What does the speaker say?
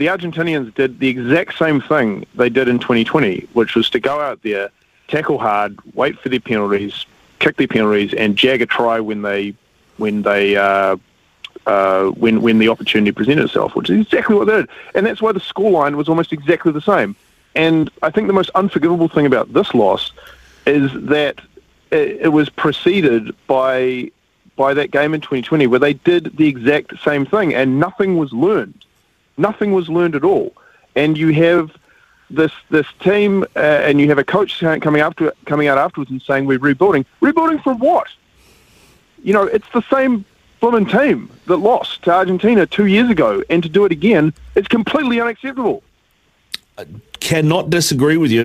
the Argentinians did the exact same thing they did in 2020, which was to go out there, tackle hard, wait for their penalties, kick their penalties, and jag a try when they when they uh, uh, when when the opportunity presented itself, which is exactly what they did, and that's why the scoreline was almost exactly the same. And I think the most unforgivable thing about this loss is that it, it was preceded by by that game in 2020 where they did the exact same thing, and nothing was learned Nothing was learned at all. And you have this this team, uh, and you have a coach coming after coming out afterwards and saying we're rebuilding. Rebuilding for what? You know, it's the same blooming team that lost to Argentina two years ago, and to do it again, it's completely unacceptable. I cannot disagree with you.